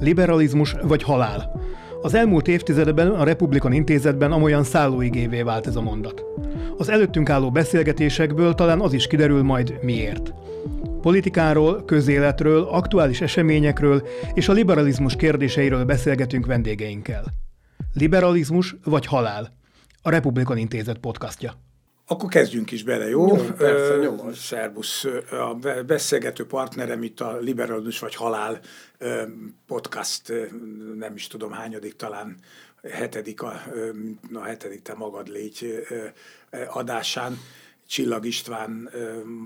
Liberalizmus vagy halál. Az elmúlt évtizedben a Republikan Intézetben amolyan szállóigévé vált ez a mondat. Az előttünk álló beszélgetésekből talán az is kiderül majd miért. Politikáról, közéletről, aktuális eseményekről és a liberalizmus kérdéseiről beszélgetünk vendégeinkkel. Liberalizmus vagy halál? A Republikan Intézet podcastja. Akkor kezdjünk is bele, jó? Nyom, persze, nyomos. Szerbusz. A beszélgető partnerem itt a Liberalizmus vagy Halál podcast, nem is tudom hányadik, talán hetedik, a, a hetedik te magad légy adásán. Csillag István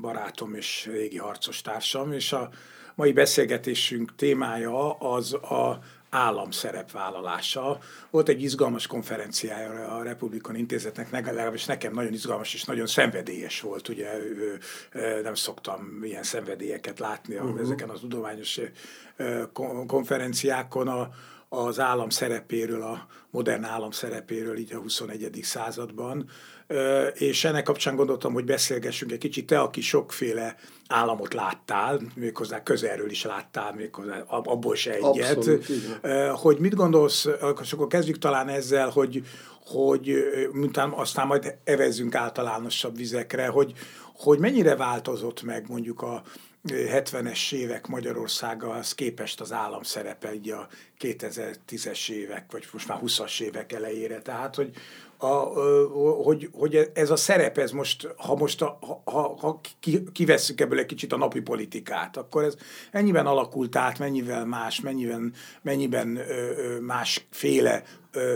barátom és régi harcos társam, és a mai beszélgetésünk témája az a állam szerepvállalása. Volt egy izgalmas konferenciája a Republikon Intézetnek, legalábbis nekem nagyon izgalmas és nagyon szenvedélyes volt, ugye nem szoktam ilyen szenvedélyeket látni uh-huh. ezeken az tudományos konferenciákon. A, az állam szerepéről, a modern állam szerepéről így a 21. században, és ennek kapcsán gondoltam, hogy beszélgessünk egy kicsit, te, aki sokféle államot láttál, méghozzá közelről is láttál, méghozzá abból se egyet, Abszolút, hogy mit gondolsz, akkor kezdjük talán ezzel, hogy, hogy miután aztán majd evezzünk általánosabb vizekre, hogy, hogy mennyire változott meg mondjuk a 70-es évek Magyarországhoz képest az állam szerepe így a 2010-es évek, vagy most már 20-as évek elejére. Tehát, hogy, a, hogy, hogy ez a szerep, ez most, ha most a, ha, ha kivesszük ebből egy kicsit a napi politikát, akkor ez ennyiben alakult át, mennyivel más, mennyiben, mennyiben másféle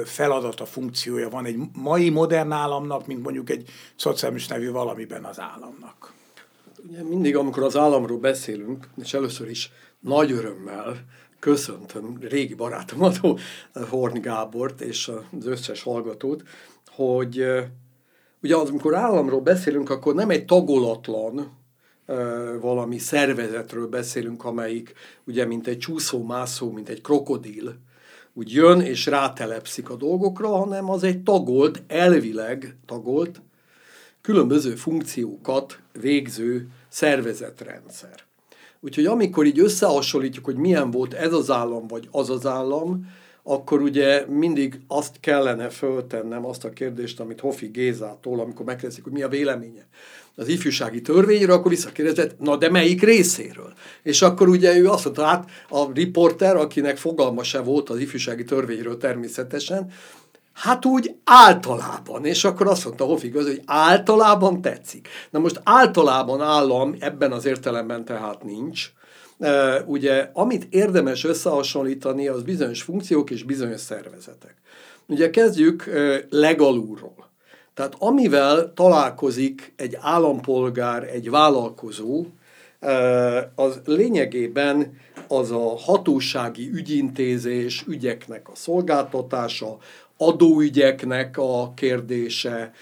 feladata, funkciója van egy mai modern államnak, mint mondjuk egy szociális nevű valamiben az államnak. Ugye mindig, amikor az államról beszélünk, és először is nagy örömmel köszöntöm régi barátomat, Horn Gábort és az összes hallgatót, hogy ugye az, amikor államról beszélünk, akkor nem egy tagolatlan valami szervezetről beszélünk, amelyik ugye mint egy csúszó-mászó, mint egy krokodil, úgy jön és rátelepszik a dolgokra, hanem az egy tagolt, elvileg tagolt, különböző funkciókat végző szervezetrendszer. Úgyhogy amikor így összehasonlítjuk, hogy milyen volt ez az állam, vagy az az állam, akkor ugye mindig azt kellene föltennem, azt a kérdést, amit Hofi Gézától, amikor megkérdezik, hogy mi a véleménye az ifjúsági törvényről, akkor visszakérdezett, na de melyik részéről? És akkor ugye ő azt mondta, hát a riporter, akinek fogalma se volt az ifjúsági törvényről természetesen, Hát úgy általában, és akkor azt mondta Hofi Göz, hogy általában tetszik. Na most általában állam ebben az értelemben tehát nincs. Ugye, amit érdemes összehasonlítani, az bizonyos funkciók és bizonyos szervezetek. Ugye kezdjük legalulról. Tehát amivel találkozik egy állampolgár, egy vállalkozó, az lényegében az a hatósági ügyintézés, ügyeknek a szolgáltatása, adóügyeknek a kérdése,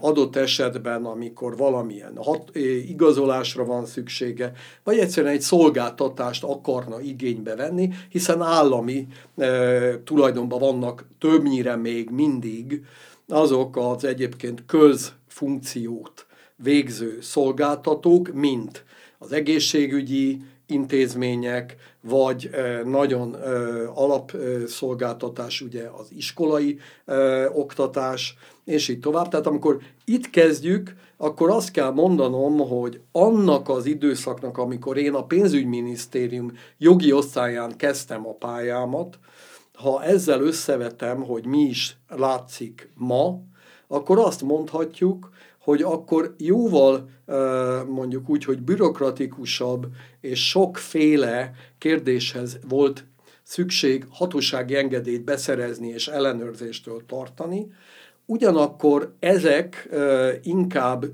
adott esetben, amikor valamilyen hat, igazolásra van szüksége, vagy egyszerűen egy szolgáltatást akarna igénybe venni, hiszen állami e, tulajdonban vannak többnyire még mindig azok az egyébként közfunkciót végző szolgáltatók, mint az egészségügyi intézmények, vagy nagyon alapszolgáltatás, ugye az iskolai oktatás, és így tovább. Tehát amikor itt kezdjük, akkor azt kell mondanom, hogy annak az időszaknak, amikor én a pénzügyminisztérium jogi osztályán kezdtem a pályámat, ha ezzel összevetem, hogy mi is látszik ma, akkor azt mondhatjuk, hogy akkor jóval mondjuk úgy, hogy bürokratikusabb és sokféle kérdéshez volt szükség hatósági engedélyt beszerezni és ellenőrzéstől tartani, ugyanakkor ezek inkább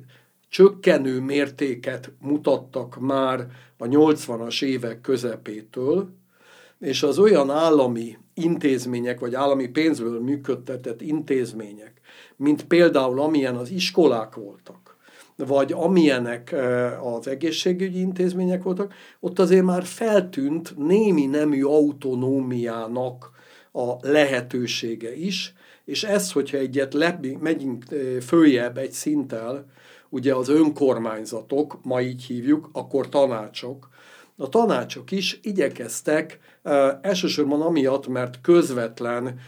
csökkenő mértéket mutattak már a 80-as évek közepétől, és az olyan állami intézmények, vagy állami pénzből működtetett intézmények, mint például amilyen az iskolák voltak, vagy amilyenek az egészségügyi intézmények voltak, ott azért már feltűnt némi nemű autonómiának a lehetősége is, és ez, hogyha egyet le, megyünk följebb egy szinttel, ugye az önkormányzatok, ma így hívjuk, akkor tanácsok, a tanácsok is igyekeztek elsősorban amiatt, mert közvetlen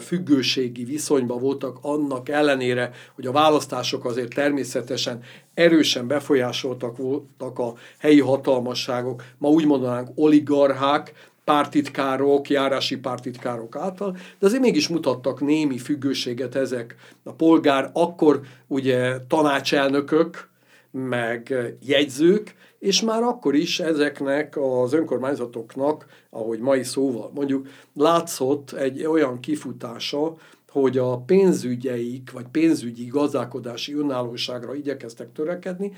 függőségi viszonyban voltak annak ellenére, hogy a választások azért természetesen erősen befolyásoltak voltak a helyi hatalmasságok, ma úgy mondanánk oligarchák, pártitkárok, járási pártitkárok által, de azért mégis mutattak némi függőséget ezek a polgár, akkor ugye tanácselnökök, meg jegyzők, és már akkor is ezeknek az önkormányzatoknak, ahogy mai szóval mondjuk, látszott egy olyan kifutása, hogy a pénzügyeik, vagy pénzügyi gazdálkodási önállóságra igyekeztek törekedni,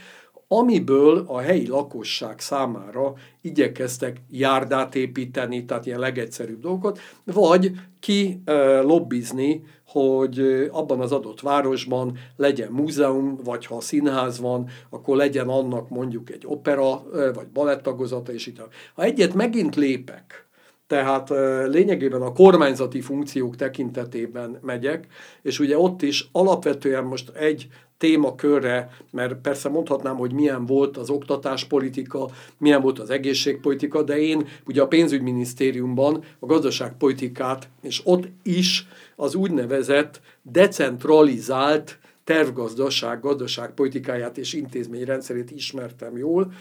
amiből a helyi lakosság számára igyekeztek járdát építeni, tehát ilyen legegyszerűbb dolgokat, vagy ki lobbizni, hogy abban az adott városban legyen múzeum, vagy ha színház van, akkor legyen annak mondjuk egy opera, vagy balettagozata, és így. Ha egyet megint lépek, tehát lényegében a kormányzati funkciók tekintetében megyek, és ugye ott is alapvetően most egy témakörre, mert persze mondhatnám, hogy milyen volt az oktatáspolitika, milyen volt az egészségpolitika, de én ugye a pénzügyminisztériumban a gazdaságpolitikát, és ott is az úgynevezett decentralizált tervgazdaság, gazdaságpolitikáját és intézményrendszerét ismertem jól,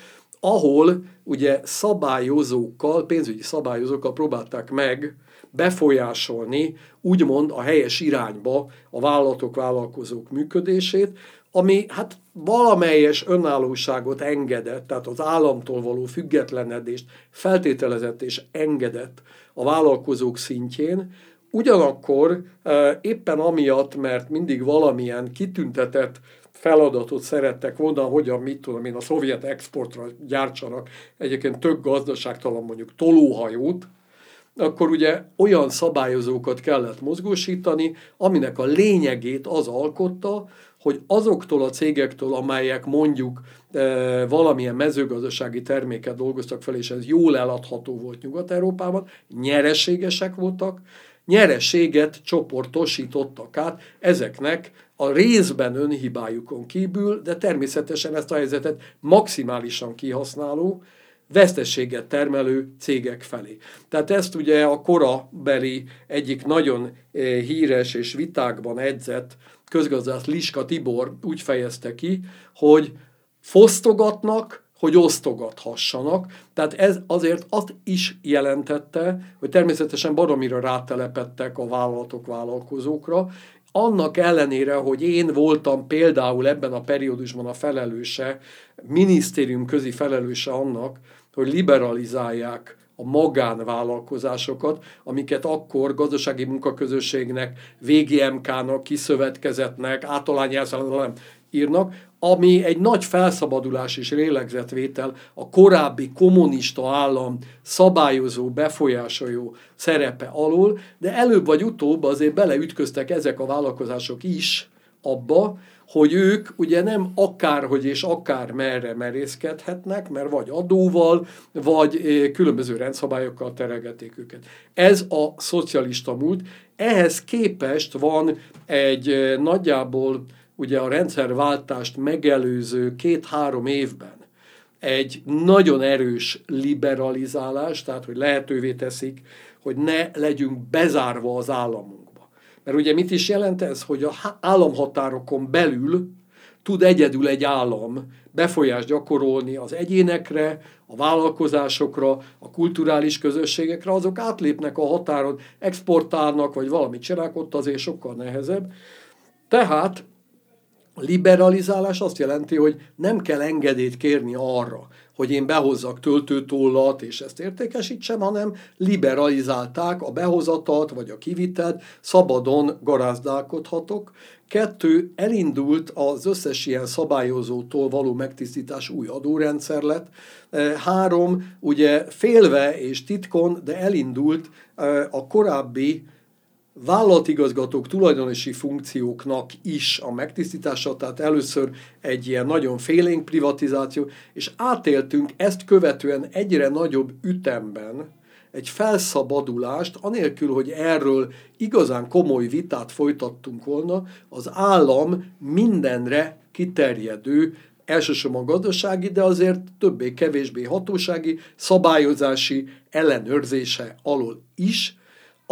ahol ugye szabályozókkal, pénzügyi szabályozókkal próbálták meg befolyásolni úgymond a helyes irányba a vállalatok, vállalkozók működését, ami hát valamelyes önállóságot engedett, tehát az államtól való függetlenedést feltételezett és engedett a vállalkozók szintjén, ugyanakkor éppen amiatt, mert mindig valamilyen kitüntetett feladatot szerettek volna, hogyan, mit tudom én, a szovjet exportra gyártsanak egyébként tök gazdaságtalan mondjuk tolóhajót, akkor ugye olyan szabályozókat kellett mozgósítani, aminek a lényegét az alkotta, hogy azoktól a cégektől, amelyek mondjuk e, valamilyen mezőgazdasági terméket dolgoztak fel, és ez jól eladható volt Nyugat-Európában, nyereségesek voltak, nyereséget csoportosítottak át ezeknek a részben önhibájukon kívül, de természetesen ezt a helyzetet maximálisan kihasználó, vesztességet termelő cégek felé. Tehát ezt ugye a korabeli egyik nagyon eh, híres és vitákban edzett közgazdász Liska Tibor úgy fejezte ki, hogy fosztogatnak, hogy osztogathassanak. Tehát ez azért azt is jelentette, hogy természetesen baromira rátelepettek a vállalatok vállalkozókra, annak ellenére, hogy én voltam például ebben a periódusban a felelőse, minisztérium közi felelőse annak, hogy liberalizálják a magánvállalkozásokat, amiket akkor gazdasági munkaközösségnek, VGMK-nak, kiszövetkezetnek, nem írnak, ami egy nagy felszabadulás és lélegzetvétel a korábbi kommunista állam szabályozó, befolyásoló szerepe alól, de előbb vagy utóbb azért beleütköztek ezek a vállalkozások is abba, hogy ők ugye nem akárhogy és akár merre merészkedhetnek, mert vagy adóval, vagy eh, különböző rendszabályokkal teregetik őket. Ez a szocialista múlt. Ehhez képest van egy eh, nagyjából ugye a rendszerváltást megelőző két-három évben egy nagyon erős liberalizálás, tehát hogy lehetővé teszik, hogy ne legyünk bezárva az államunkba. Mert ugye mit is jelent ez, hogy a államhatárokon belül tud egyedül egy állam befolyást gyakorolni az egyénekre, a vállalkozásokra, a kulturális közösségekre, azok átlépnek a határon, exportálnak, vagy valamit csinálnak, ott azért sokkal nehezebb. Tehát liberalizálás azt jelenti, hogy nem kell engedélyt kérni arra, hogy én behozzak töltőtollat, és ezt értékesítsem, hanem liberalizálták a behozatat, vagy a kivitelt, szabadon garázdálkodhatok. Kettő, elindult az összes ilyen szabályozótól való megtisztítás új adórendszer lett. Három, ugye félve és titkon, de elindult a korábbi vállalatigazgatók tulajdonosi funkcióknak is a megtisztítása, tehát először egy ilyen nagyon félénk privatizáció, és átéltünk ezt követően egyre nagyobb ütemben egy felszabadulást, anélkül, hogy erről igazán komoly vitát folytattunk volna, az állam mindenre kiterjedő elsősorban gazdasági, de azért többé-kevésbé hatósági, szabályozási ellenőrzése alól is,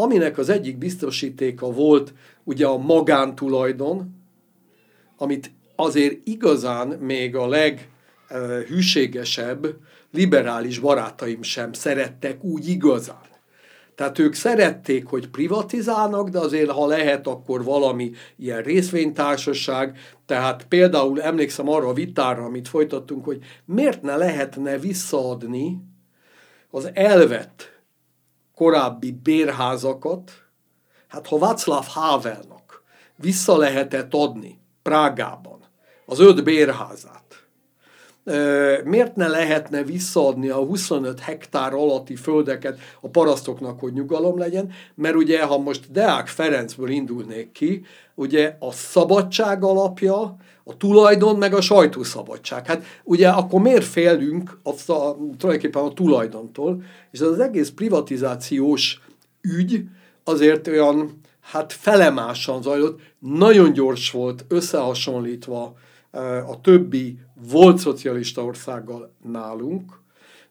aminek az egyik biztosítéka volt ugye a magántulajdon, amit azért igazán még a leghűségesebb liberális barátaim sem szerettek úgy igazán. Tehát ők szerették, hogy privatizálnak, de azért, ha lehet, akkor valami ilyen részvénytársaság. Tehát például emlékszem arra a vitára, amit folytattunk, hogy miért ne lehetne visszaadni az elvet korábbi bérházakat, hát ha Václav Havelnak vissza lehetett adni Prágában az öt bérházát, miért ne lehetne visszaadni a 25 hektár alatti földeket a parasztoknak, hogy nyugalom legyen, mert ugye, ha most Deák Ferencből indulnék ki, ugye a szabadság alapja, a tulajdon, meg a sajtószabadság. Hát ugye akkor miért félünk azt a, tulajdonképpen a tulajdontól, és az egész privatizációs ügy azért olyan hát felemásan zajlott, nagyon gyors volt összehasonlítva a többi volt szocialista országgal nálunk,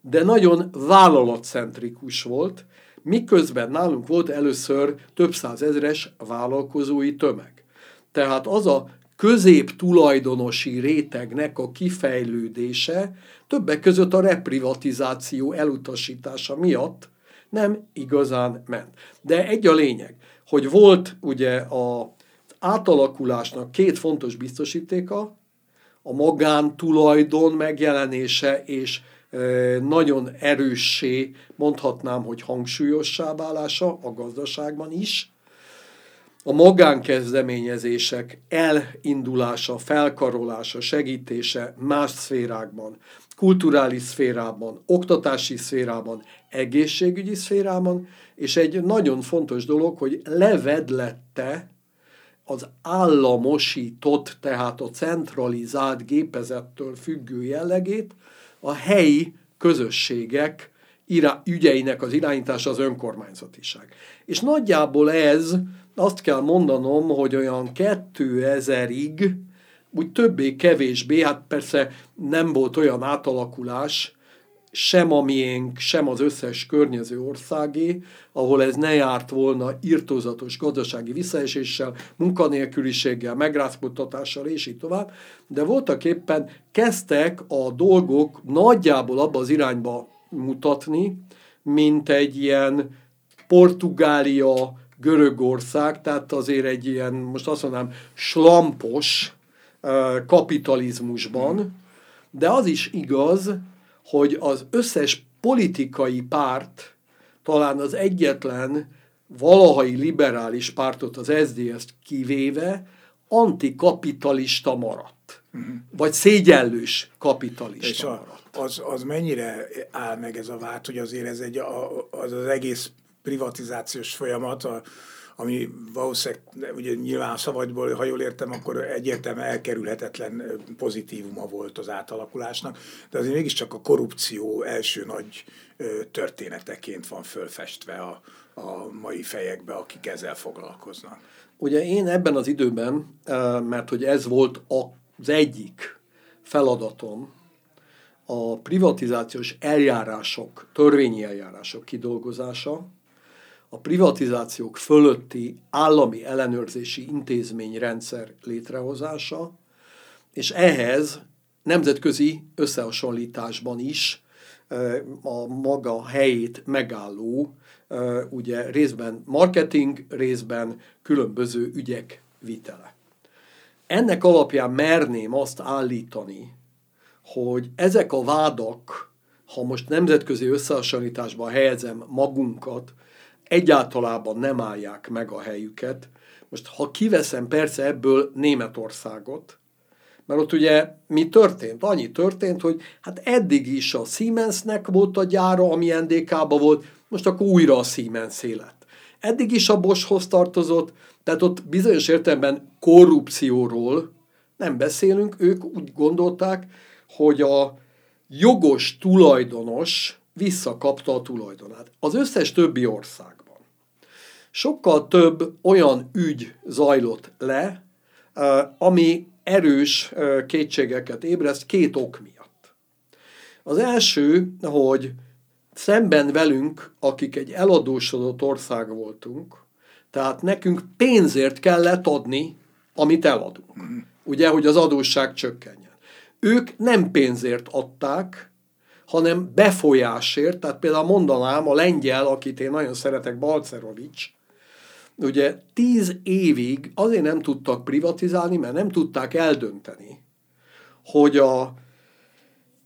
de nagyon vállalatcentrikus volt, miközben nálunk volt először több százezres vállalkozói tömeg. Tehát az a közép tulajdonosi rétegnek a kifejlődése többek között a reprivatizáció elutasítása miatt nem igazán ment. De egy a lényeg, hogy volt ugye a átalakulásnak két fontos biztosítéka, a magántulajdon megjelenése és nagyon erőssé, mondhatnám, hogy hangsúlyossá válása a gazdaságban is, a magánkezdeményezések elindulása, felkarolása, segítése más szférákban, kulturális szférában, oktatási szférában, egészségügyi szférában, és egy nagyon fontos dolog, hogy levedlette az államosított, tehát a centralizált gépezettől függő jellegét a helyi közösségek irá, ügyeinek az irányítása az önkormányzatiság. És nagyjából ez, azt kell mondanom, hogy olyan 2000-ig, úgy többé-kevésbé, hát persze nem volt olyan átalakulás, sem a miénk, sem az összes környező országé, ahol ez ne járt volna irtózatos gazdasági visszaeséssel, munkanélküliséggel, megrázkódtatással és így tovább, de voltak éppen kezdtek a dolgok nagyjából abba az irányba mutatni, mint egy ilyen Portugália, Görögország, tehát azért egy ilyen, most azt mondanám, slampos kapitalizmusban, de az is igaz, hogy az összes politikai párt, talán az egyetlen valahai liberális pártot, az SZDSZ-t kivéve, antikapitalista maradt. Uh-huh. Vagy szégyellős kapitalista És a, maradt. Az, az mennyire áll meg ez a vált, hogy azért ez egy, az, az egész privatizációs folyamat, a, ami valószínűleg, ugye nyilván a szavadból, ha jól értem, akkor egyértelműen elkerülhetetlen pozitívuma volt az átalakulásnak, de azért mégiscsak a korrupció első nagy történeteként van fölfestve a, a mai fejekbe, akik ezzel foglalkoznak. Ugye én ebben az időben, mert hogy ez volt az egyik feladatom, a privatizációs eljárások, törvényi eljárások kidolgozása, a privatizációk fölötti állami ellenőrzési intézményrendszer létrehozása, és ehhez nemzetközi összehasonlításban is a maga helyét megálló, ugye részben marketing, részben különböző ügyek vitele. Ennek alapján merném azt állítani, hogy ezek a vádak, ha most nemzetközi összehasonlításban helyezem magunkat, egyáltalában nem állják meg a helyüket. Most ha kiveszem persze ebből Németországot, mert ott ugye mi történt? Annyi történt, hogy hát eddig is a Siemensnek volt a gyára, ami NDK-ba volt, most akkor újra a Siemens lett. Eddig is a Boschhoz tartozott, tehát ott bizonyos értelemben korrupcióról nem beszélünk, ők úgy gondolták, hogy a jogos tulajdonos visszakapta a tulajdonát. Az összes többi ország sokkal több olyan ügy zajlott le, ami erős kétségeket ébreszt két ok miatt. Az első, hogy szemben velünk, akik egy eladósodott ország voltunk, tehát nekünk pénzért kellett adni, amit eladunk. Ugye, hogy az adósság csökkenjen. Ők nem pénzért adták, hanem befolyásért, tehát például mondanám a lengyel, akit én nagyon szeretek, Balcerovics, ugye tíz évig azért nem tudtak privatizálni, mert nem tudták eldönteni, hogy a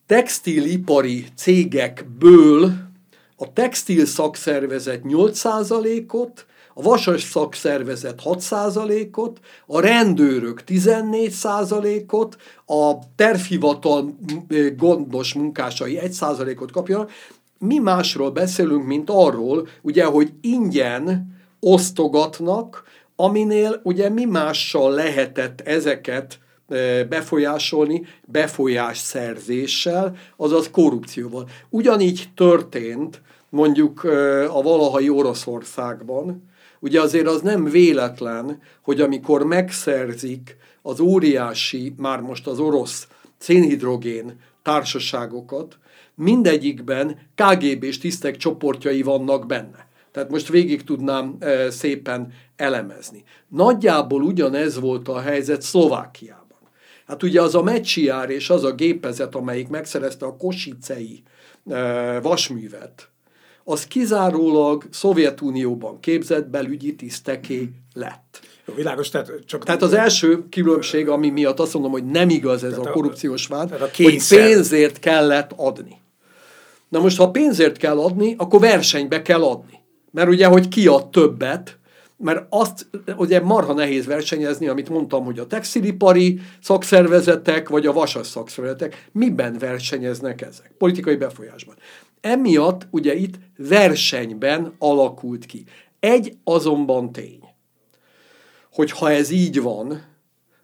textilipari cégekből a textil szakszervezet 8%-ot, a vasas szakszervezet 6%-ot, a rendőrök 14%-ot, a tervhivatal gondos munkásai 1%-ot kapjanak. Mi másról beszélünk, mint arról, ugye, hogy ingyen osztogatnak, aminél ugye mi mással lehetett ezeket befolyásolni, befolyás szerzéssel, azaz korrupcióval. Ugyanígy történt mondjuk a valahai Oroszországban, ugye azért az nem véletlen, hogy amikor megszerzik az óriási, már most az orosz szénhidrogén társaságokat, mindegyikben KGB-s tisztek csoportjai vannak benne. Tehát most végig tudnám e, szépen elemezni. Nagyjából ugyanez volt a helyzet Szlovákiában. Hát ugye az a Mecsiár és az a gépezet, amelyik megszerezte a Kosicei e, vasművet, az kizárólag Szovjetunióban képzett belügyi tiszteké lett. Jó, világos, tehát csak... Tehát az első különbség, ami miatt azt mondom, hogy nem igaz ez a korrupciós vád, a hogy pénzért kellett adni. Na most, ha pénzért kell adni, akkor versenybe kell adni. Mert ugye, hogy ki ad többet, mert azt ugye marha nehéz versenyezni, amit mondtam, hogy a textilipari szakszervezetek, vagy a vasas szakszervezetek, miben versenyeznek ezek? Politikai befolyásban. Emiatt ugye itt versenyben alakult ki. Egy azonban tény, hogy ha ez így van,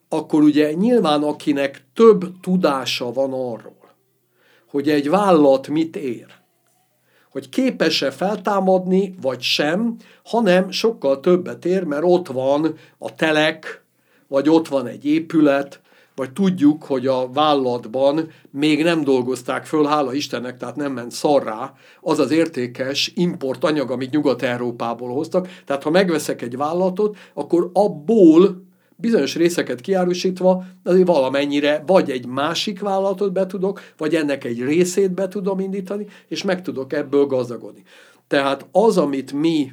akkor ugye nyilván akinek több tudása van arról, hogy egy vállalat mit ér, hogy képes-e feltámadni, vagy sem, hanem sokkal többet ér, mert ott van a telek, vagy ott van egy épület, vagy tudjuk, hogy a vállalatban még nem dolgozták föl, hála Istennek, tehát nem ment szarrá, az az értékes import anyag, amit Nyugat-Európából hoztak. Tehát ha megveszek egy vállalatot, akkor abból bizonyos részeket kiárusítva, azért valamennyire vagy egy másik vállalatot be tudok, vagy ennek egy részét be tudom indítani, és meg tudok ebből gazdagodni. Tehát az, amit mi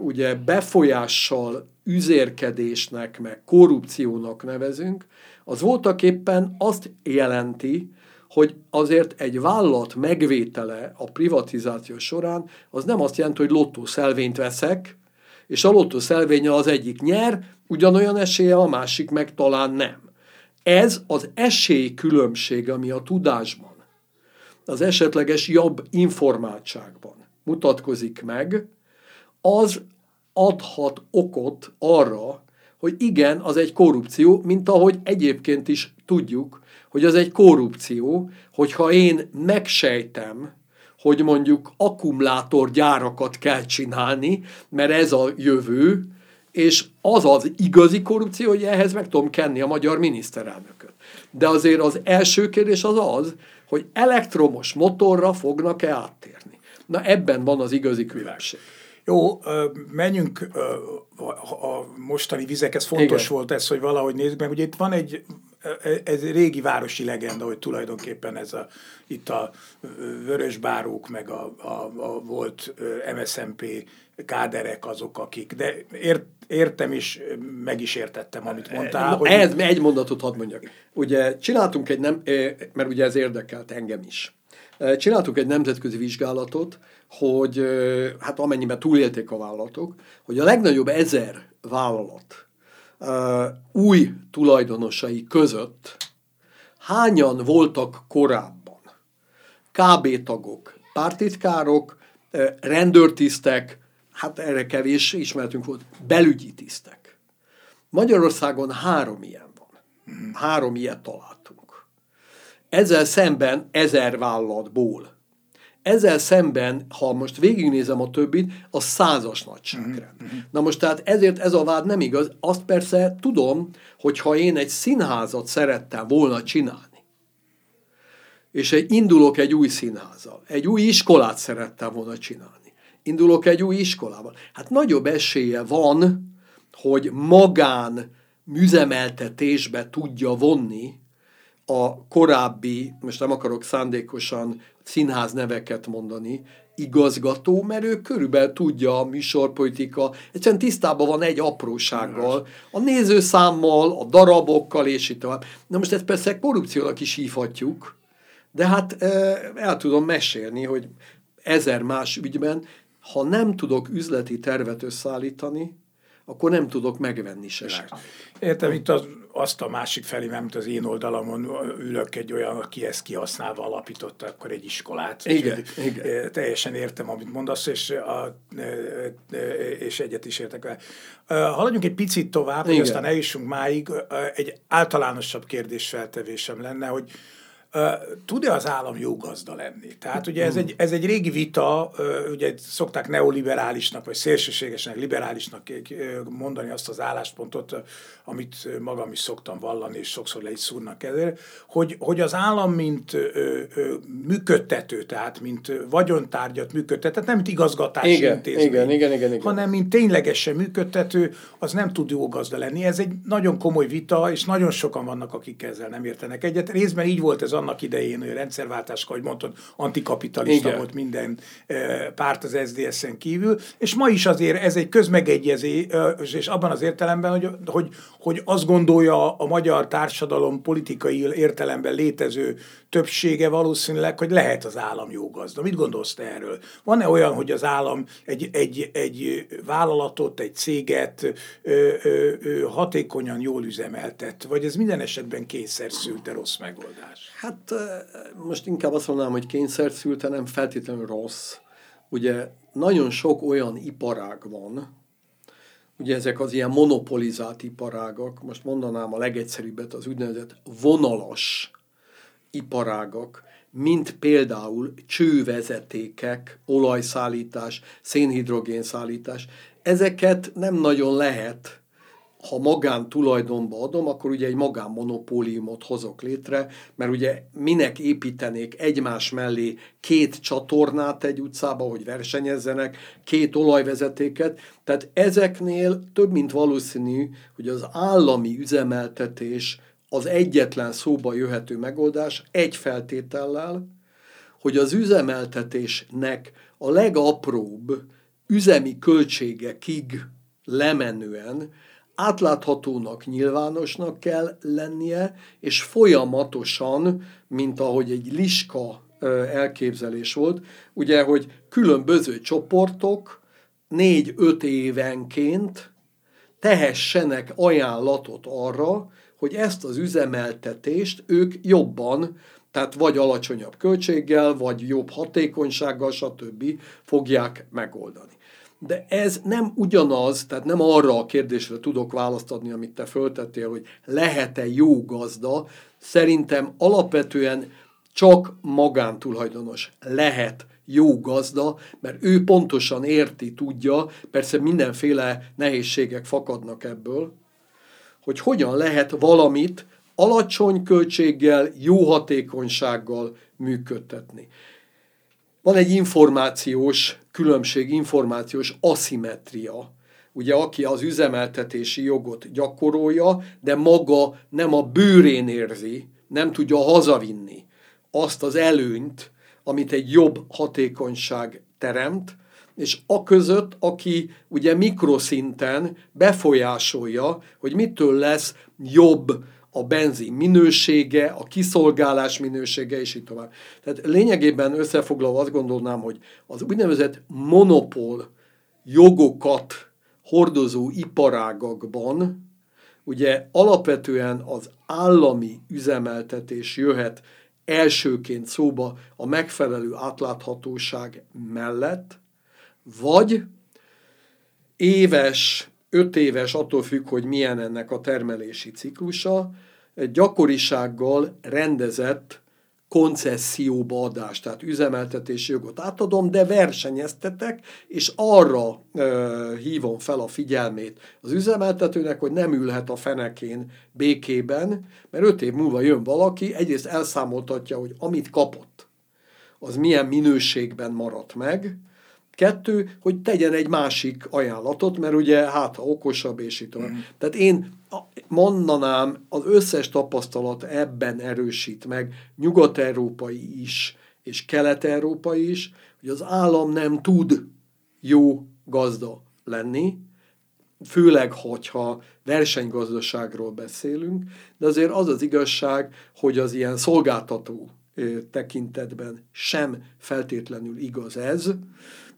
ugye befolyással, üzérkedésnek, meg korrupciónak nevezünk, az voltak éppen azt jelenti, hogy azért egy vállalat megvétele a privatizáció során az nem azt jelenti, hogy lottószelvényt veszek, és a lottószelvénye az egyik nyer, ugyanolyan esélye, a másik meg talán nem. Ez az esély különbség, ami a tudásban, az esetleges jobb informáltságban mutatkozik meg, az adhat okot arra, hogy igen, az egy korrupció, mint ahogy egyébként is tudjuk, hogy az egy korrupció, hogyha én megsejtem, hogy mondjuk akkumulátorgyárakat kell csinálni, mert ez a jövő, és az az igazi korrupció, hogy ehhez meg tudom kenni a magyar miniszterelnököt. De azért az első kérdés az az, hogy elektromos motorra fognak-e áttérni. Na ebben van az igazi különbség. Jó, menjünk a mostani vizekhez fontos Igen. volt ez, hogy valahogy nézzük meg. Ugye itt van egy, ez egy régi városi legenda, hogy tulajdonképpen ez a, itt a vörösbárók, meg a, a, a volt MSZMP káderek azok, akik, de ért, értem is, meg is értettem, amit mondtál. hogy... Ez egy mondatot hadd mondjak. Ugye csináltunk egy nem, mert ugye ez érdekelt engem is. Csináltuk egy nemzetközi vizsgálatot, hogy hát amennyiben túlélték a vállalatok, hogy a legnagyobb ezer vállalat új tulajdonosai között hányan voltak korábban KB tagok, pártitkárok, rendőrtisztek, hát erre kevés ismertünk volt, belügyi tisztek. Magyarországon három ilyen van. Három ilyet találtunk. Ezzel szemben ezer vállalatból ezzel szemben, ha most végignézem a többit, a százas nagyságrend. Mm-hmm. Na most tehát ezért ez a vád nem igaz. Azt persze tudom, hogy ha én egy színházat szerettem volna csinálni, és egy, indulok egy új színházzal, egy új iskolát szerettem volna csinálni, indulok egy új iskolával, hát nagyobb esélye van, hogy magán műzemeltetésbe tudja vonni a korábbi, most nem akarok szándékosan színház neveket mondani, igazgató, mert ő körülbelül tudja a műsorpolitika, egyszerűen tisztában van egy aprósággal, a nézőszámmal, a darabokkal, és így tovább. Na most ezt persze korrupciónak is hívhatjuk, de hát el tudom mesélni, hogy ezer más ügyben, ha nem tudok üzleti tervet összeállítani, akkor nem tudok megvenni se. Értem, itt az, azt a másik felé, mert az én oldalamon ülök egy olyan, aki ezt kihasználva alapította akkor egy iskolát. Igen, és, igen. Teljesen értem, amit mondasz, és, a, és egyet is értek. Haladjunk egy picit tovább, igen. hogy aztán eljussunk máig. Egy általánosabb kérdés feltevésem lenne, hogy tud-e az állam jó gazda lenni? Tehát ugye ez egy, ez egy régi vita, ugye szokták neoliberálisnak, vagy szélsőségesnek, liberálisnak mondani azt az álláspontot, amit magam is szoktam vallani, és sokszor le is szúrnak ezzel, hogy, hogy az állam, mint működtető, tehát mint vagyontárgyat működtető, nem mint igazgatási igen, intézmény, igen, igen, igen, igen. hanem mint ténylegesen működtető, az nem tud jó gazda lenni. Ez egy nagyon komoly vita, és nagyon sokan vannak, akik ezzel nem értenek egyet. Részben így volt ez annak idején, hogy rendszerváltáskor, hogy mondtad, antikapitalista Igen. volt minden párt az SZDSZ-en kívül, és ma is azért ez egy közmegegyezés, és abban az értelemben, hogy, hogy, hogy azt gondolja a magyar társadalom politikai értelemben létező többsége valószínűleg, hogy lehet az állam jó gazda. Mit gondolsz te erről? Van-e olyan, hogy az állam egy, egy, egy vállalatot, egy céget ö, ö, ö, hatékonyan jól üzemeltet, vagy ez minden esetben kényszer szülte rossz megoldás? Hát most inkább azt mondanám, hogy kényszer szülte, nem feltétlenül rossz. Ugye nagyon sok olyan iparág van, ugye ezek az ilyen monopolizált iparágak, most mondanám a legegyszerűbbet, az úgynevezett vonalas iparágak, mint például csővezetékek, olajszállítás, szénhidrogénszállítás, ezeket nem nagyon lehet ha magán tulajdonba adom, akkor ugye egy magánmonopóliumot hozok létre, mert ugye minek építenék egymás mellé két csatornát egy utcába, hogy versenyezzenek, két olajvezetéket. Tehát ezeknél több mint valószínű, hogy az állami üzemeltetés az egyetlen szóba jöhető megoldás egy feltétellel, hogy az üzemeltetésnek a legapróbb üzemi költségekig lemenően átláthatónak, nyilvánosnak kell lennie, és folyamatosan, mint ahogy egy liska elképzelés volt, ugye, hogy különböző csoportok négy-öt évenként tehessenek ajánlatot arra, hogy ezt az üzemeltetést ők jobban, tehát vagy alacsonyabb költséggel, vagy jobb hatékonysággal, stb. fogják megoldani. De ez nem ugyanaz, tehát nem arra a kérdésre tudok választ adni, amit te föltettél, hogy lehet-e jó gazda. Szerintem alapvetően csak magántulajdonos lehet jó gazda, mert ő pontosan érti, tudja, persze mindenféle nehézségek fakadnak ebből, hogy hogyan lehet valamit alacsony költséggel, jó hatékonysággal működtetni. Van egy információs különbség, információs aszimetria. Ugye aki az üzemeltetési jogot gyakorolja, de maga nem a bőrén érzi, nem tudja hazavinni azt az előnyt, amit egy jobb hatékonyság teremt, és a között, aki ugye mikroszinten befolyásolja, hogy mitől lesz jobb a benzin minősége, a kiszolgálás minősége, és így tovább. Tehát lényegében összefoglalva azt gondolnám, hogy az úgynevezett monopól jogokat hordozó iparágakban ugye alapvetően az állami üzemeltetés jöhet elsőként szóba a megfelelő átláthatóság mellett, vagy éves, öt éves, attól függ, hogy milyen ennek a termelési ciklusa, gyakorisággal rendezett koncesszióba adás, tehát üzemeltetési jogot átadom, de versenyeztetek, és arra ö, hívom fel a figyelmét az üzemeltetőnek, hogy nem ülhet a fenekén békében, mert öt év múlva jön valaki, egyrészt elszámoltatja, hogy amit kapott, az milyen minőségben maradt meg, Kettő, hogy tegyen egy másik ajánlatot, mert ugye hát ha okosabb, és így tovább. Mm. Tehát én mondanám, az összes tapasztalat ebben erősít meg, nyugat-európai is, és kelet-európai is, hogy az állam nem tud jó gazda lenni, főleg, hogyha versenygazdaságról beszélünk, de azért az az igazság, hogy az ilyen szolgáltató tekintetben sem feltétlenül igaz ez,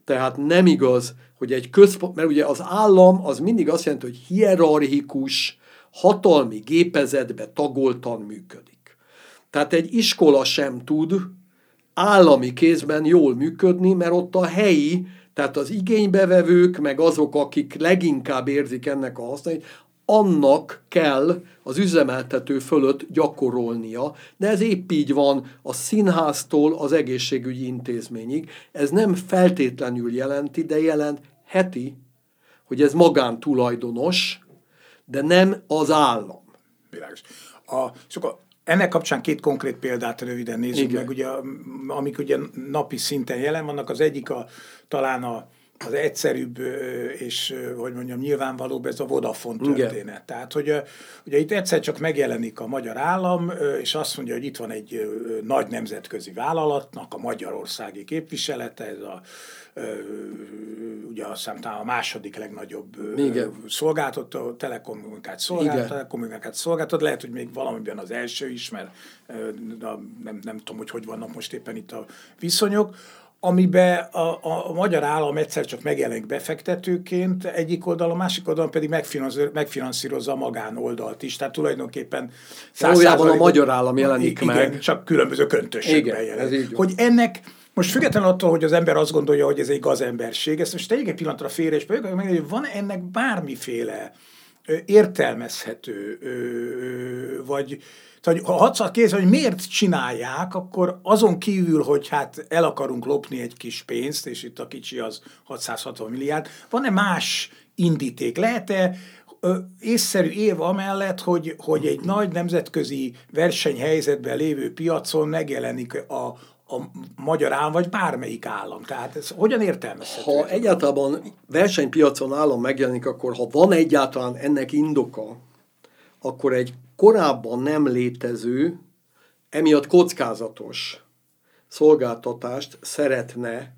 tehát nem igaz, hogy egy központ, mert ugye az állam az mindig azt jelenti, hogy hierarchikus, hatalmi gépezetbe tagoltan működik. Tehát egy iskola sem tud állami kézben jól működni, mert ott a helyi, tehát az igénybevevők, meg azok, akik leginkább érzik ennek a használat, annak kell az üzemeltető fölött gyakorolnia, de ez épp így van a színháztól az egészségügyi intézményig. Ez nem feltétlenül jelenti, de jelentheti, hogy ez magántulajdonos, de nem az állam. Világos. A, és akkor ennek kapcsán két konkrét példát röviden nézzük Igen. meg, ugye, amik ugye napi szinten jelen vannak. Az egyik a, talán a az egyszerűbb és, hogy mondjam, nyilvánvalóbb ez a Vodafone történet. Igen. Tehát, hogy ugye itt egyszer csak megjelenik a magyar állam, és azt mondja, hogy itt van egy nagy nemzetközi vállalatnak a magyarországi képviselete, ez a ugye azt hiszem talán a második legnagyobb Igen. szolgáltató, telekommunikáció szolgáltató, telekommunikáció szolgáltató, lehet, hogy még valamiben az első is, mert nem, nem tudom, hogy hogy vannak most éppen itt a viszonyok, amiben a, a, a magyar állam egyszer csak megjelenik befektetőként egyik oldalon, a másik oldalon pedig megfinanszírozza a magánoldalt is. Tehát tulajdonképpen Valójában a magyar állam jelenik igen, meg. csak különböző köntösségben jelenik. Hogy ennek most függetlenül attól, hogy az ember azt gondolja, hogy ez egy gazemberség, ezt most tegyük egy pillanatra félre, és hogy van ennek bármiféle értelmezhető, vagy tehát, ha hatszat kéz, hogy miért csinálják, akkor azon kívül, hogy hát el akarunk lopni egy kis pénzt, és itt a kicsi az 660 milliárd, van-e más indíték? Lehet-e észszerű év amellett, hogy, hogy egy nagy nemzetközi versenyhelyzetben lévő piacon megjelenik a, a magyar állam, vagy bármelyik állam. Tehát ez hogyan értelmezhető? Ha egyáltalán versenypiacon állam megjelenik, akkor ha van egyáltalán ennek indoka, akkor egy korábban nem létező, emiatt kockázatos szolgáltatást szeretne,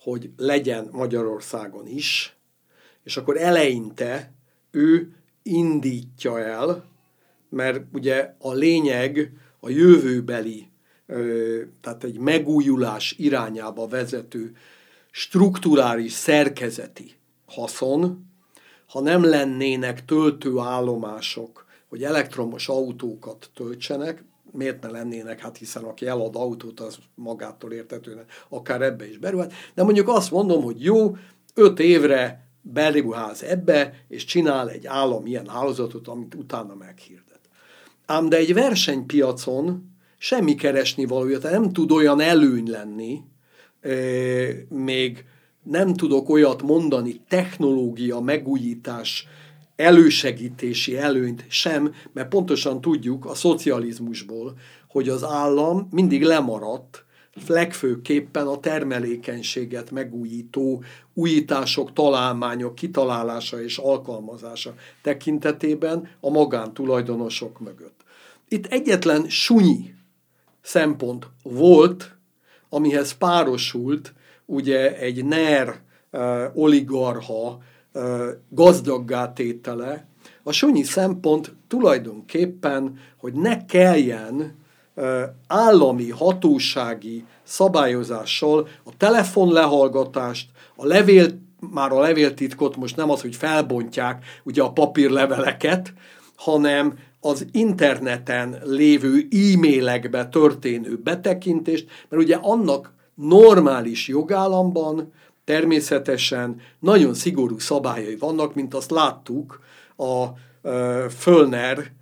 hogy legyen Magyarországon is, és akkor eleinte ő indítja el, mert ugye a lényeg a jövőbeli, tehát egy megújulás irányába vezető strukturális szerkezeti haszon, ha nem lennének töltőállomások hogy elektromos autókat töltsenek, miért ne lennének, hát hiszen aki elad autót, az magától értetően akár ebbe is berúhat. De mondjuk azt mondom, hogy jó, öt évre beruház ebbe, és csinál egy állam ilyen hálózatot, amit utána meghirdet. Ám de egy versenypiacon semmi keresni valója, tehát nem tud olyan előny lenni, még nem tudok olyat mondani, technológia, megújítás, elősegítési előnyt sem, mert pontosan tudjuk a szocializmusból, hogy az állam mindig lemaradt, legfőképpen a termelékenységet megújító újítások, találmányok kitalálása és alkalmazása tekintetében a magántulajdonosok mögött. Itt egyetlen sunyi szempont volt, amihez párosult ugye egy NER oligarha gazdaggá tétele, a sonyi szempont tulajdonképpen, hogy ne kelljen állami, hatósági szabályozással a telefonlehallgatást, a levél, már a levéltitkot most nem az, hogy felbontják ugye a papírleveleket, hanem az interneten lévő e-mailekbe történő betekintést, mert ugye annak normális jogállamban Természetesen nagyon szigorú szabályai vannak, mint azt láttuk a Fölner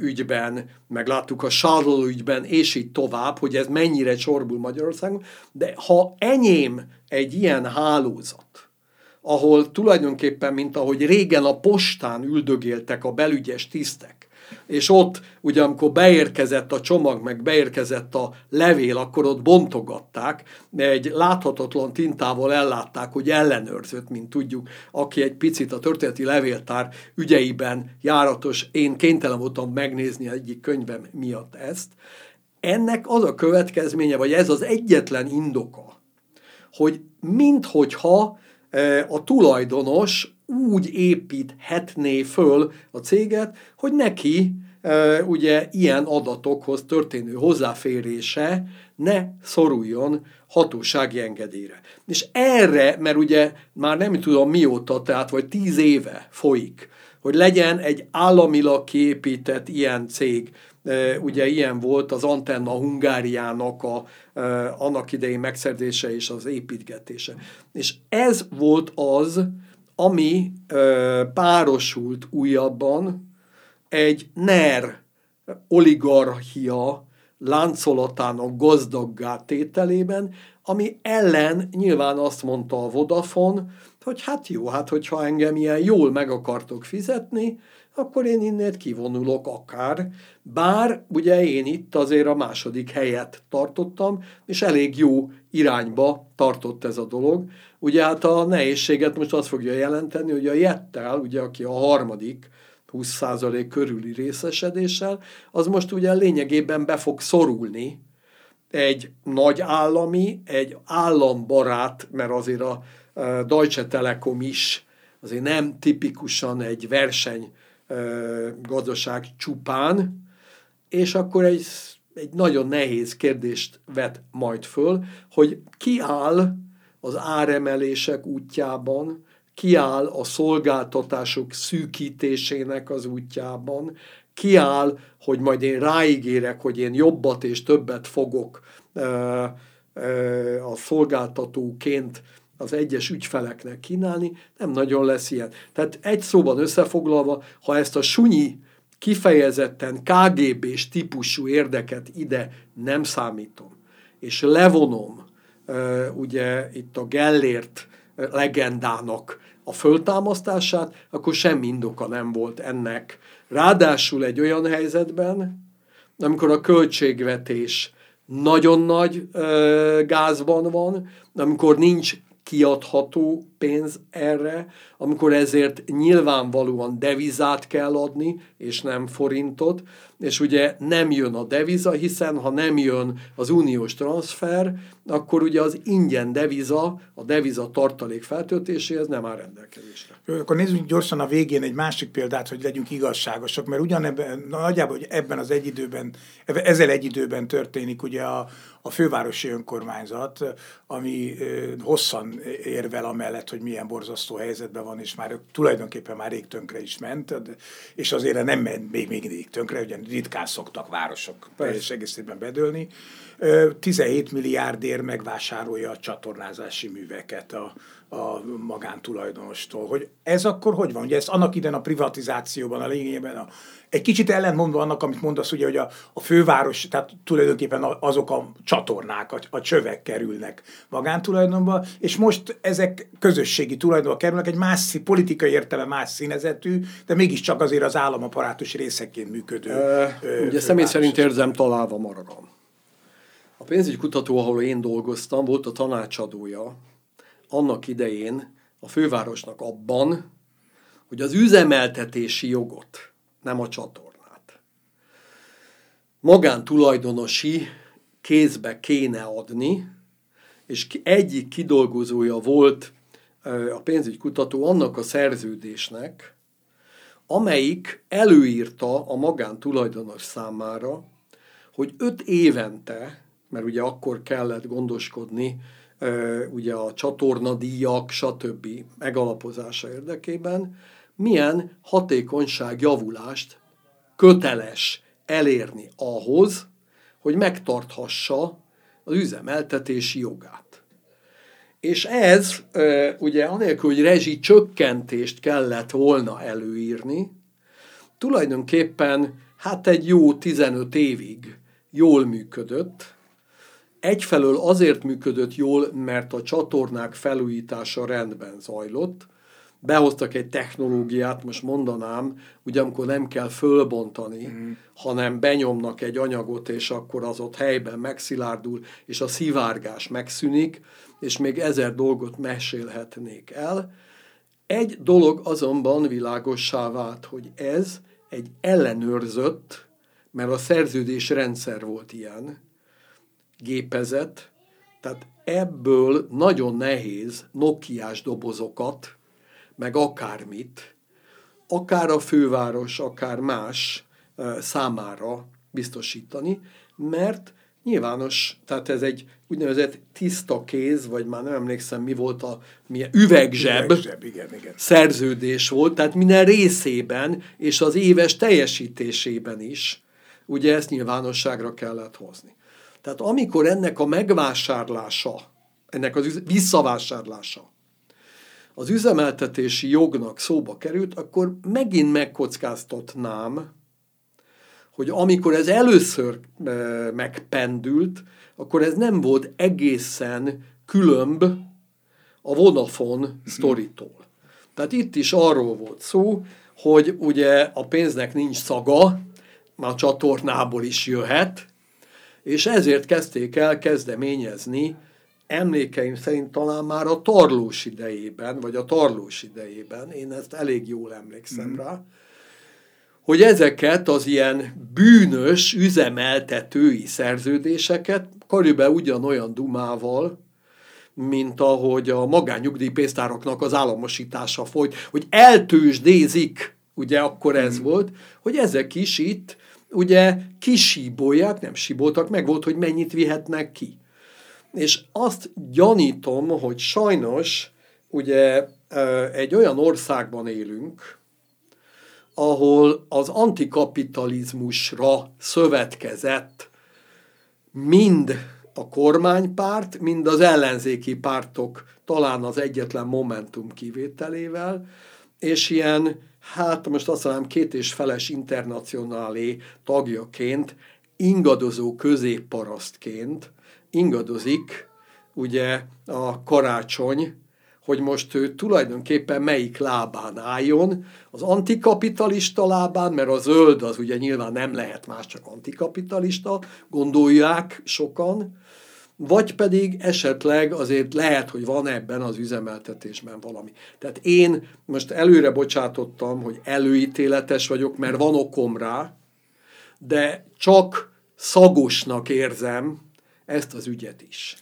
ügyben, meg láttuk a Charles ügyben, és így tovább, hogy ez mennyire csorbul Magyarországon, de ha enyém egy ilyen hálózat, ahol tulajdonképpen, mint ahogy régen a postán üldögéltek a belügyes tisztek, és ott, ugye amikor beérkezett a csomag, meg beérkezett a levél, akkor ott bontogatták, egy láthatatlan tintával ellátták, hogy ellenőrzött, mint tudjuk, aki egy picit a történeti levéltár ügyeiben járatos, én kénytelen voltam megnézni egyik könyvem miatt ezt. Ennek az a következménye, vagy ez az egyetlen indoka, hogy minthogyha e, a tulajdonos úgy építhetné föl a céget, hogy neki ugye ilyen adatokhoz történő hozzáférése ne szoruljon hatósági engedélyre. És erre, mert ugye már nem tudom mióta, tehát vagy tíz éve folyik, hogy legyen egy államilag kiépített ilyen cég, ugye ilyen volt az Antenna Hungáriának a, annak idején megszerzése és az építgetése. És ez volt az, ami ö, párosult újabban egy NER oligarchia láncolatának gazdaggá tételében, ami ellen nyilván azt mondta a Vodafone, hogy hát jó, hát hogyha engem ilyen jól meg akartok fizetni, akkor én innét kivonulok akár. Bár ugye én itt azért a második helyet tartottam, és elég jó irányba tartott ez a dolog. Ugye hát a nehézséget most azt fogja jelenteni, hogy a Jettel, ugye aki a harmadik, 20% körüli részesedéssel, az most ugye lényegében be fog szorulni egy nagy állami, egy állambarát, mert azért a Deutsche Telekom is azért nem tipikusan egy verseny gazdaság csupán, és akkor egy, egy nagyon nehéz kérdést vet majd föl, hogy ki áll az áremelések útjában, kiáll a szolgáltatások szűkítésének az útjában, kiáll, hogy majd én ráígérek, hogy én jobbat és többet fogok a szolgáltatóként az egyes ügyfeleknek kínálni, nem nagyon lesz ilyen. Tehát egy szóban összefoglalva, ha ezt a sunyi kifejezetten KGB-s típusú érdeket ide nem számítom, és levonom ugye itt a Gellért legendának a föltámasztását, akkor semmi indoka nem volt ennek. Ráadásul egy olyan helyzetben, amikor a költségvetés nagyon nagy gázban van, amikor nincs kiadható pénz erre, amikor ezért nyilvánvalóan devizát kell adni, és nem forintot, és ugye nem jön a deviza, hiszen ha nem jön az uniós transfer, akkor ugye az ingyen deviza, a deviza tartalék feltöltéséhez nem áll rendelkezésre. Akkor nézzük gyorsan a végén egy másik példát, hogy legyünk igazságosak, mert ugyanebben, nagyjából hogy ebben az egy időben, ezzel egy időben történik ugye a, a fővárosi önkormányzat, ami hosszan érvel amellett, hogy milyen borzasztó helyzetben van, és már tulajdonképpen már rég tönkre is ment, és azért nem ment még, mindig tönkre, ugye ritkán szoktak városok teljes egészében bedőlni. 17 milliárdért megvásárolja a csatornázási műveket a, a magántulajdonostól. Hogy ez akkor hogy van? Ugye ez annak ide a privatizációban a lényegében a, egy kicsit ellentmondva annak, amit mondasz, ugye, hogy a, a főváros, tehát tulajdonképpen azok a csatornák, a, a csövek kerülnek magántulajdonba, és most ezek közösségi tulajdonba kerülnek, egy más politikai értelme más színezetű, de mégiscsak azért az államaparátus részeként működő. E, ö, ugye személy szerint érzem találva magam. A pénzügyi kutató, ahol én dolgoztam, volt a tanácsadója annak idején a fővárosnak abban, hogy az üzemeltetési jogot, nem a csatornát, magántulajdonosi kézbe kéne adni, és egyik kidolgozója volt a pénzügykutató annak a szerződésnek, amelyik előírta a magántulajdonos számára, hogy öt évente, mert ugye akkor kellett gondoskodni ugye a csatornadíjak, stb. megalapozása érdekében, milyen hatékonyság javulást köteles elérni ahhoz, hogy megtarthassa az üzemeltetési jogát. És ez ugye anélkül, hogy rezsi csökkentést kellett volna előírni, tulajdonképpen hát egy jó 15 évig jól működött. Egyfelől azért működött jól, mert a csatornák felújítása rendben zajlott, behoztak egy technológiát, most mondanám, ugye amikor nem kell fölbontani, mm. hanem benyomnak egy anyagot, és akkor az ott helyben megszilárdul, és a szivárgás megszűnik, és még ezer dolgot mesélhetnék el. Egy dolog azonban világossá vált, hogy ez egy ellenőrzött, mert a szerződés rendszer volt ilyen, gépezet, tehát ebből nagyon nehéz nokiás dobozokat, meg akármit, akár a főváros, akár más számára biztosítani, mert nyilvános, tehát ez egy úgynevezett tiszta kéz, vagy már nem emlékszem, mi volt a milyen üvegzseb, üvegzseb igen, igen. szerződés volt, tehát minden részében és az éves teljesítésében is, ugye ezt nyilvánosságra kellett hozni. Tehát amikor ennek a megvásárlása, ennek az visszavásárlása az üzemeltetési jognak szóba került, akkor megint megkockáztatnám, hogy amikor ez először e, megpendült, akkor ez nem volt egészen különb a Vodafone sztoritól. Tehát itt is arról volt szó, hogy ugye a pénznek nincs szaga, már a csatornából is jöhet, és ezért kezdték el kezdeményezni emlékeim szerint talán már a tarlós idejében, vagy a tarlós idejében, én ezt elég jól emlékszem mm. rá, hogy ezeket az ilyen bűnös üzemeltetői szerződéseket körülbelül ugyanolyan dumával, mint ahogy a magányugdíjpénztáraknak az államosítása folyt, hogy eltősdézik, ugye akkor ez mm. volt, hogy ezek is itt ugye kisíbolják, nem síboltak, meg volt, hogy mennyit vihetnek ki. És azt gyanítom, hogy sajnos ugye egy olyan országban élünk, ahol az antikapitalizmusra szövetkezett mind a kormánypárt, mind az ellenzéki pártok, talán az egyetlen Momentum kivételével, és ilyen, hát most azt mondom, két és feles internacionálé tagjaként, ingadozó középparasztként ingadozik ugye a karácsony, hogy most ő tulajdonképpen melyik lábán álljon, az antikapitalista lábán, mert a zöld az ugye nyilván nem lehet más, csak antikapitalista, gondolják sokan, vagy pedig esetleg azért lehet, hogy van ebben az üzemeltetésben valami. Tehát én most előre bocsátottam, hogy előítéletes vagyok, mert van okom rá, de csak szagosnak érzem, ezt az ügyet is.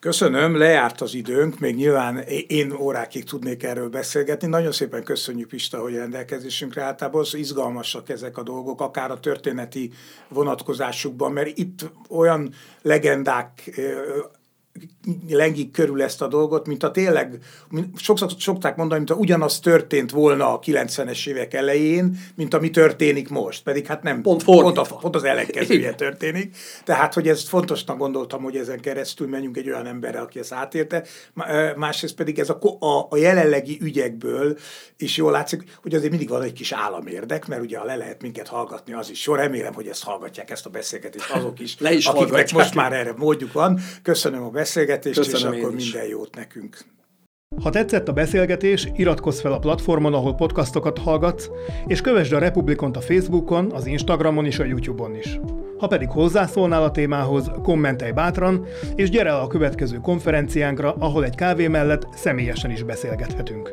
Köszönöm, lejárt az időnk, még nyilván én órákig tudnék erről beszélgetni. Nagyon szépen köszönjük Pista, hogy rendelkezésünkre általában izgalmasak ezek a dolgok, akár a történeti vonatkozásukban, mert itt olyan legendák lengik körül ezt a dolgot, mint a tényleg, sokszor szokták mondani, mint a ugyanaz történt volna a 90-es évek elején, mint ami történik most. Pedig hát nem, pont, pont, a, pont az ellenkezője történik. Tehát, hogy ezt fontosnak gondoltam, hogy ezen keresztül menjünk egy olyan emberre, aki ezt átérte. Másrészt pedig ez a, a, a jelenlegi ügyekből is jól látszik, hogy azért mindig van egy kis államérdek, mert ugye ha le lehet minket hallgatni, az is jó. Remélem, hogy ezt hallgatják, ezt a beszélgetést azok is, Le is akiknek most már erre módjuk van. Köszönöm a beszélgetést, Köszönöm és akkor minden jót nekünk. Ha tetszett a beszélgetés, iratkozz fel a platformon, ahol podcastokat hallgatsz, és kövesd a Republikont a Facebookon, az Instagramon és a YouTube-on is. Ha pedig hozzászólnál a témához, kommentelj bátran, és gyere el a következő konferenciánkra, ahol egy kávé mellett személyesen is beszélgethetünk.